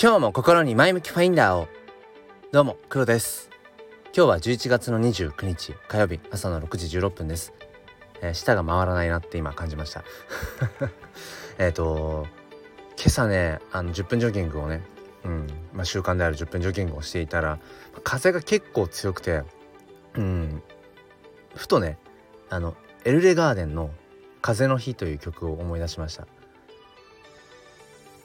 今日も心に前向きファインダーを。どうも黒です。今日は11月の29日火曜日朝の6時16分です、えー、舌が回らないなって今感じました。えっと今朝ねあの10分ジョギングをねうんまあ、習慣である10分ジョギングをしていたら風が結構強くてうんふとねあのエルレガーデンの「風の日」という曲を思い出しました。っ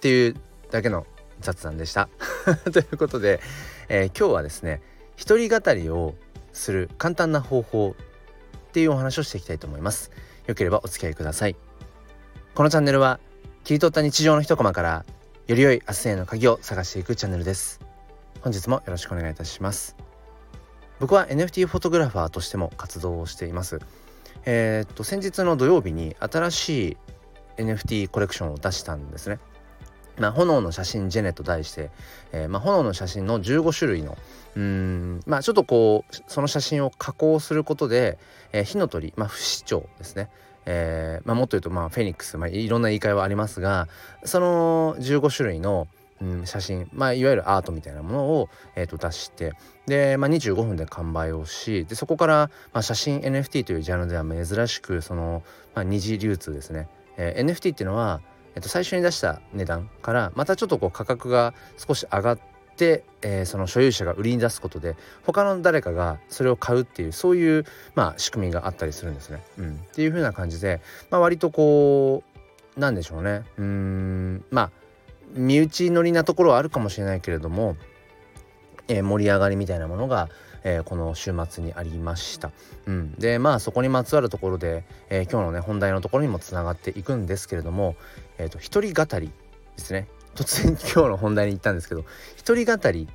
ていうだけの雑談でした。ということで、えー、今日はですね一人語りをする簡単な方法っていうお話をしていきたいと思います。よければお付き合いください。このチャンネルは切り取った日常の一コマからより良い明日への鍵を探していくチャンネルです。本日もよろしくお願いいたします。僕は NFT フォトグラファーとしても活動をしています。えー、っと先日の土曜日に新しい NFT コレクションを出したんですね。まあ、炎の写真ジェネと題して、えー、まあ、炎の写真の15種類のうんまあちょっとこうその写真を加工することで、えー、火の鳥、まあ、不死鳥ですね、えーまあ、もっと言うと、まあ、フェニックス、まあ、いろんな言い換えはありますがその15種類の、うん、写真、まあ、いわゆるアートみたいなものを、えー、と出してで、まあ、25分で完売をしでそこから、まあ、写真 NFT というジャンルでは珍しくその、まあ、二次流通ですね、えー、NFT っていうのはえっと、最初に出した値段からまたちょっとこう価格が少し上がって、えー、その所有者が売りに出すことで他の誰かがそれを買うっていうそういう、まあ、仕組みがあったりするんですね。うん、っていう風な感じで、まあ、割とこうなんでしょうね。うん。まあ身内乗りなところはあるかもしれないけれども、えー、盛り上がりみたいなものがえー、この週末にありました。うん、でまあそこにまつわるところで、えー、今日のね本題のところにもつながっていくんですけれども、えーと、一人語りですね突然 今日の本題に行ったんですけど一人語り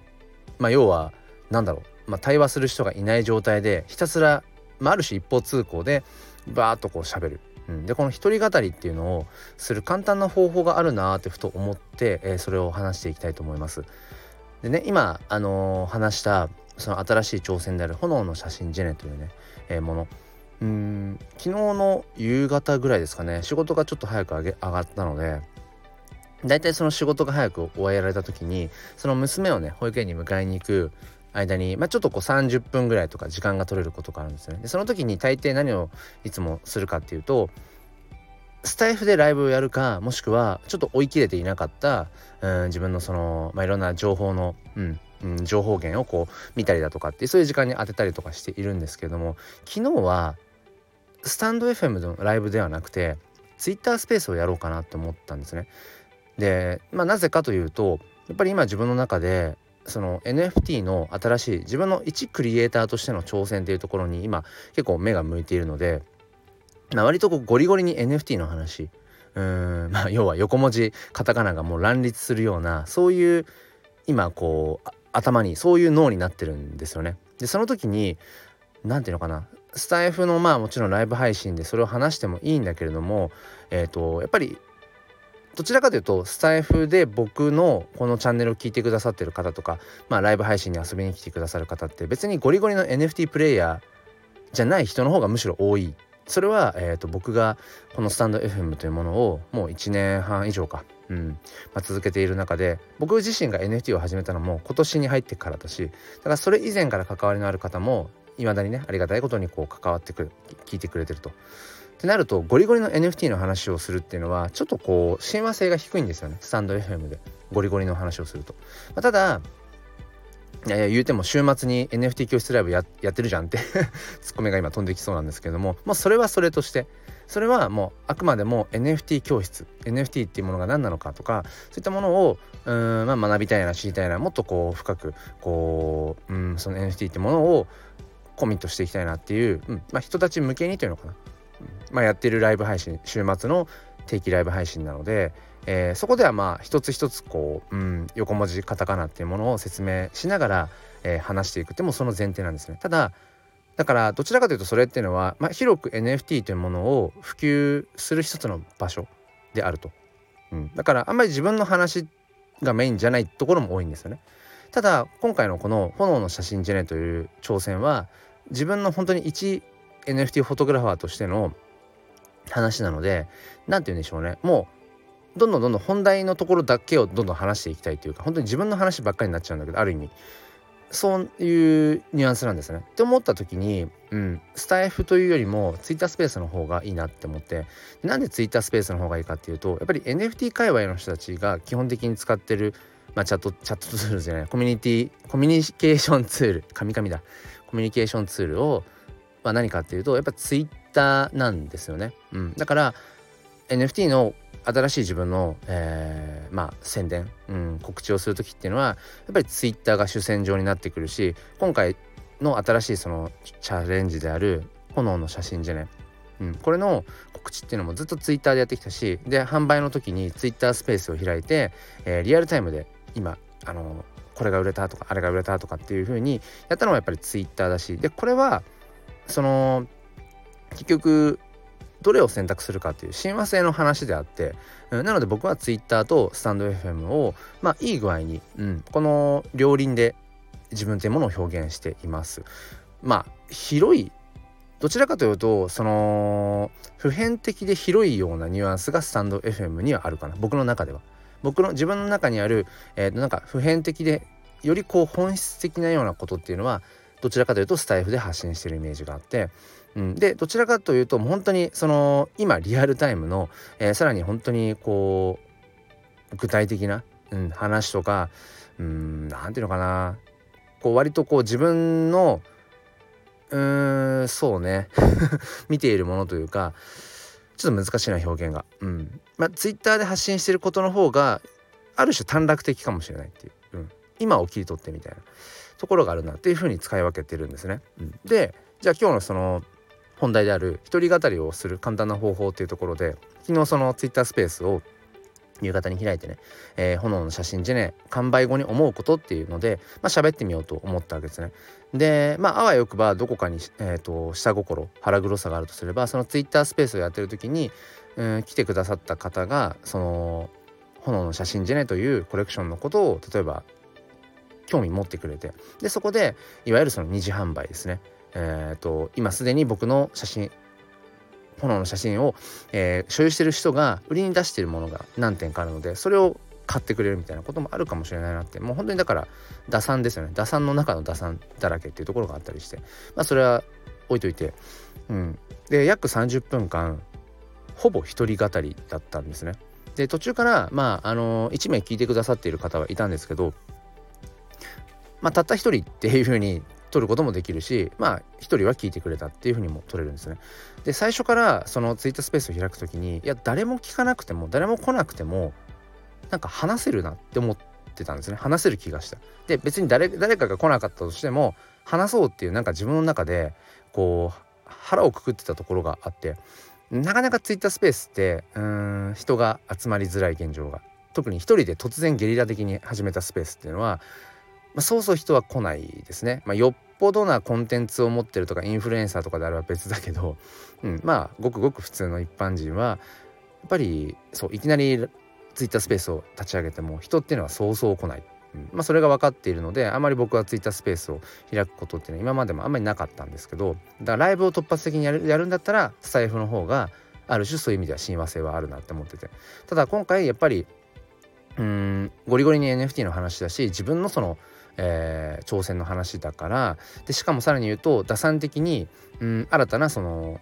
まあ要は何だろう、まあ、対話する人がいない状態でひたすら、まあ、ある種一方通行でバーッとこう喋る。うん、でこの一人語りっていうのをする簡単な方法があるなーってふと思って、えー、それを話していきたいと思います。でね今、あのー、話したその新しい挑戦である炎の写真ジェネというね、えー、もの。うん昨日の夕方ぐらいですかね。仕事がちょっと早く上げ上がったので大体その仕事が早く終えられた時にその娘をね保育園に迎えに行く間に、まあ、ちょっとこう30分ぐらいとか時間が取れることがあるんですよね。でその時に大抵何をいつもするかっていうとスタイフでライブをやるかもしくはちょっと追い切れていなかったうん自分のその、まあ、いろんな情報の、うん、うん、情報源をこう見たりだとかってそういう時間に当てたりとかしているんですけども昨日はスタンド FM のライブではなくて Twitter スペースをやろうかなって思ったんですね。で、まあ、なぜかというとやっぱり今自分の中でその NFT の新しい自分の一クリエイターとしての挑戦っていうところに今結構目が向いているので、まあ、割とこうゴリゴリに NFT の話うんまあ要は横文字カタカナがもう乱立するようなそういう今こう頭にそういう脳になってるんですよね。でその時に何て言うのかなスタイフのまあもちろんライブ配信でそれを話してもいいんだけれどもえっ、ー、とやっぱりどちらかというとスタイフで僕のこのチャンネルを聞いてくださってる方とかまあライブ配信に遊びに来てくださる方って別にゴリゴリの NFT プレイヤーじゃない人の方がむしろ多いそれは、えーと、僕がこのスタンド FM というものをもう1年半以上かうんまあ、続けている中で僕自身が NFT を始めたのも今年に入ってからだしだからそれ以前から関わりのある方もいまだにねありがたいことにこう関わってくる聞いてくれてると。ってなるとゴリゴリの NFT の話をするっていうのはちょっとこう親和性が低いんですよねスタンド FM でゴリゴリの話をすると。まあ、ただいやいや言うても週末に NFT 教室ライブやってるじゃんって ツッコミが今飛んできそうなんですけどもまあそれはそれとしてそれはもうあくまでも NFT 教室 NFT っていうものが何なのかとかそういったものをうん、まあ、学びたいな知りたいなもっとこう深くこう、うん、その NFT ってものをコミットしていきたいなっていう、うんまあ、人たち向けにというのかな、うんまあ、やってるライブ配信週末の定期ライブ配信なので、えー、そこではまあ一つ一つこう、うん、横文字カタカナっていうものを説明しながら、えー、話していくってもその前提なんですね。ただだからどちらかというとそれっていうのは、まあ、広く NFT というものを普及する一つの場所であると、うん、だからあんまり自分の話がメインじゃないところも多いんですよね。ただ今回のこの「炎の写真ジェネ」という挑戦は自分の本当に一 NFT フォトグラファーとしての話なので何て言うんでしょうね。もうどんどんどんどん本題のところだけをどんどん話していきたいというか本当に自分の話ばっかりになっちゃうんだけどある意味。そういうニュアンスなんですね。って思った時に、うん、スタイフというよりもツイッタースペースの方がいいなって思って。なんでツイッタースペースの方がいいかっていうとやっぱり NFT 界隈の人たちが基本的に使ってる、まあ、チャットチャットツールじゃないコミュニティコミュニケーションツール。神々だ。コミュニケーションツールを、ま、何かっていうとやっぱツイッターなんですよね。うん、だから NFT の新しい自分の、えー、まあ宣伝、うん、告知をする時っていうのはやっぱりツイッターが主戦場になってくるし今回の新しいそのチャレンジである炎の写真じゃね、うん、これの告知っていうのもずっとツイッターでやってきたしで販売の時にツイッタースペースを開いて、えー、リアルタイムで今あのこれが売れたとかあれが売れたとかっていう風にやったのはやっぱりツイッターだしでこれはその結局どれを選択するかっていう親和性の話であって、なので僕は Twitter とスタンド FM をまあいい具合に、うん、この両輪で自分というものを表現しています。まあ広いどちらかというとその普遍的で広いようなニュアンスがスタンド FM にはあるかな僕の中では。僕の自分の中にある、えー、なんか普遍的でよりこう本質的なようなことっていうのはどちらかというとスタイフで発信してるイメージがあってうん、でどちらかというと本当にその今リアルタイムの、えー、さらに本当にこう具体的な、うん、話とかうん何ていうのかな。こう割とこう自分のうーんそうね。見ているものというかちょっと難しいな表現が。うん。まあ、ツイッターで発信してることの方がある種短絡的かもしれないっていう、うん、今を切り取ってみたいなところがあるなっていうふうに使い分けてるんですね。うん、でじゃあ今日のその本題である一人語りをする簡単な方法っていうところで昨日そのツイッタースペースを夕方に開いてね、えー、炎の写真でね完売後に思うことっていうので、まあ、喋ってみようと思ったわけですね。でまああわよくばどこかに、えーと、下心腹黒さがあるとすればそのツイッタースペースをやってる時に、うん、来てくださった方がその炎の写真ジェネというコレクションのことを例えば興味持ってくれてでそこでいわゆるその二次販売ですねえーと、今すでに僕の写真炎の写真を、えー、所有してる人が売りに出してるものが何点かあるのでそれを買ってくれるみたいなこともあるかもしれないなって。もう本当にだから打算ですよね。打算の中の打算だらけっていうところがあったりして。まあそれは置いといて。うん。で約30分間ほぼ一人語りだったんですね。で途中からまああの1名聞いてくださっている方はいたんですけどまあたった一人っていうふうに取ることもできるしまあ一人は聞いてくれたっていうふうにも取れるんですね。で最初からそのツイッタースペースを開く時にいや誰も聞かなくても誰も来なくてもなんか話せるなって思ってたんですね話せる気がした。で別に誰誰かが来なかったとしても話そうっていうなんか自分の中でこう腹をくくってたところがあってなかなかツイッタースペースってうん人が集まりづらい現状が特に一人で突然ゲリラ的に始めたスペースっていうのはまあ、そうそう人は来ないですね。まあ、よっぽどなコンテンツを持ってるとかインフルエンサーとかであれば別だけど、うん、まあごくごく普通の一般人はやっぱりそういきなりツイッタースペースを立ち上げても人っていうのはそうそう来ない。うん、まあそれが分かっているのであまり僕はツイッタースペースを開くことっていうのは今までもあんまりなかったんですけどだからライブを突発的にやるやるんだったらスタイフの方がある種そういう意味では親和性はあるなって思っててただ今回やっぱりうんゴリゴリに NFT の話だし自分のそのえー、挑戦の話だからでしかもさらに言うと打算的に、うん、新たなその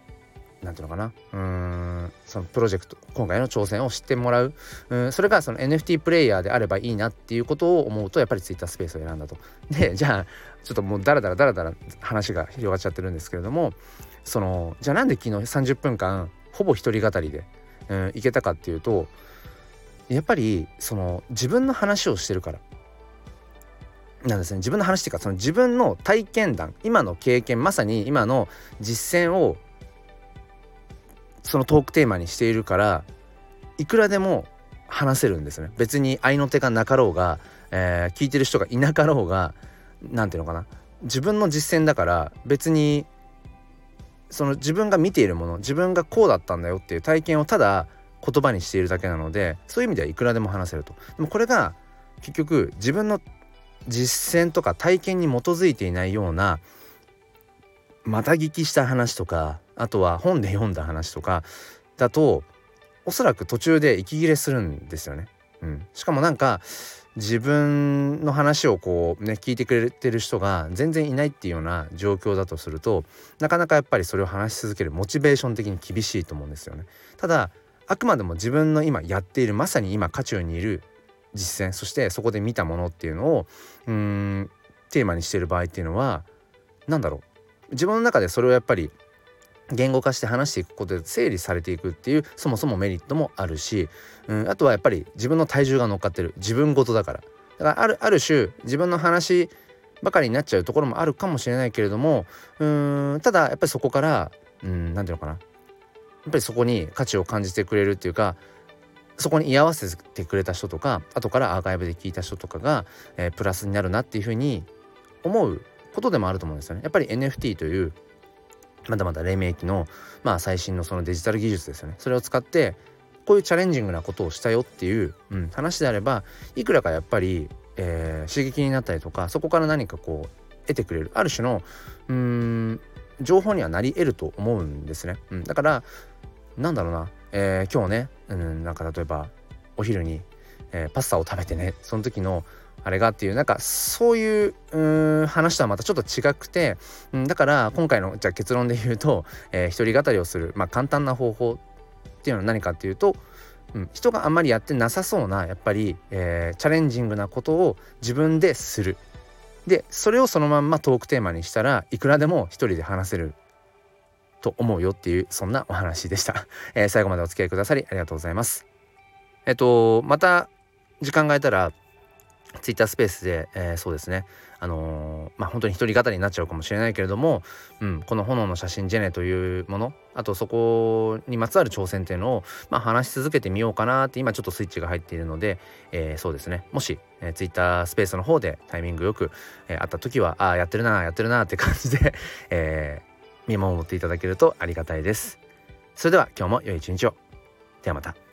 何ていうのかなうんそのプロジェクト今回の挑戦を知ってもらううんそれがその NFT プレイヤーであればいいなっていうことを思うとやっぱり Twitter スペースを選んだと。でじゃあちょっともうダラダラダラダラ話が広がっちゃってるんですけれどもそのじゃあなんで昨日30分間ほぼ一人語りで、うん、いけたかっていうとやっぱりその自分の話をしてるからなんですね。自分の話っていうかその自分の体験談今の経験まさに今の実践をそのトークテーマにしているからいくらでも話せるんですね。別に合いの手がなかろうが、えー、聞いてる人がいなかろうが何ていうのかな。自分の実践だから別にその自分が見ているもの自分がこうだったんだよっていう体験をただ言葉にしているだけなのでそういう意味ではいくらでも話せると。でもこれが結局自分の実践とか体験に基づいていないようなまた聞きした話とかあとは本で読んだ話とかだとおそらく途中で息切れするんですよね。うん、しかもなんか自分の話をこうね聞いてくれてる人が全然いないっていうような状況だとするとなかなかやっぱりそれを話し続けるモチベーション的に厳しいと思うんですよね。ただあくまでも自分の今やっているまさに今渦中にいる実践そしてそこで見たものっていうのをうんテーマにしてる場合っていうのは何だろう。自分の中でそれをやっぱり言語化して話していくことで整理されていくっていうそもそもメリットもあるし、うん、あとはやっぱり自分の体重が乗っかってる。自分事だから。だからあるある種自分の話ばかりになっちゃうところもあるかもしれないけれどもうんただやっぱりそこから何て言うのかな。やっぱりそこに価値を感じてくれるっていうかそこに居合わせてくれた人とか後からアーカイブで聞いた人とかが、えー、プラスになるなっていうふうに思うことでもあると思うんですよね。やっぱり NFT というまだまだ黎明期の、まあ、最新のそのデジタル技術ですよね。それを使ってこういうチャレンジングなことをしたよっていう、うん、話であればいくらかやっぱり、えー、刺激になったりとかそこから何かこう得てくれる。ある種のうん情報にはなり得ると思うんですね、うん、だからなんだろうな、えー、今日ね、うん、なんか例えばお昼に、えー、パスタを食べてねその時のあれがっていうなんかそういうう話とはまたちょっと違くて、うん、だから今回のじゃ結論で言うと、えー、一人語りをする、まあ、簡単な方法っていうのは何かっていうと、うん、人があんまりやってなさそうなやっぱり、えー、チャレンジングなことを自分でする。でそれをそのまんまトークテーマにしたらいくらでも一人で話せると思うよっていうそんなお話でした、えー、最後までお付き合いくださりありがとうございます。えっとまた時間が空いたらツイッタースペースで、えー、そうですね。あのー、まあ本当に一人語りになっちゃうかもしれないけれども、うん、この炎の写真ジェネというものあとそこにまつわる挑戦っていうのを、まあ、話し続けてみようかなって今ちょっとスイッチが入っているので、えー、そうですね。もし、えー、ツイッタースペースの方でタイミングよく、えー、会った時はああやってるなやってるなって感じで、えー、見守っていただけるとありがたいです。それでは今日も良い一日を。ではまた。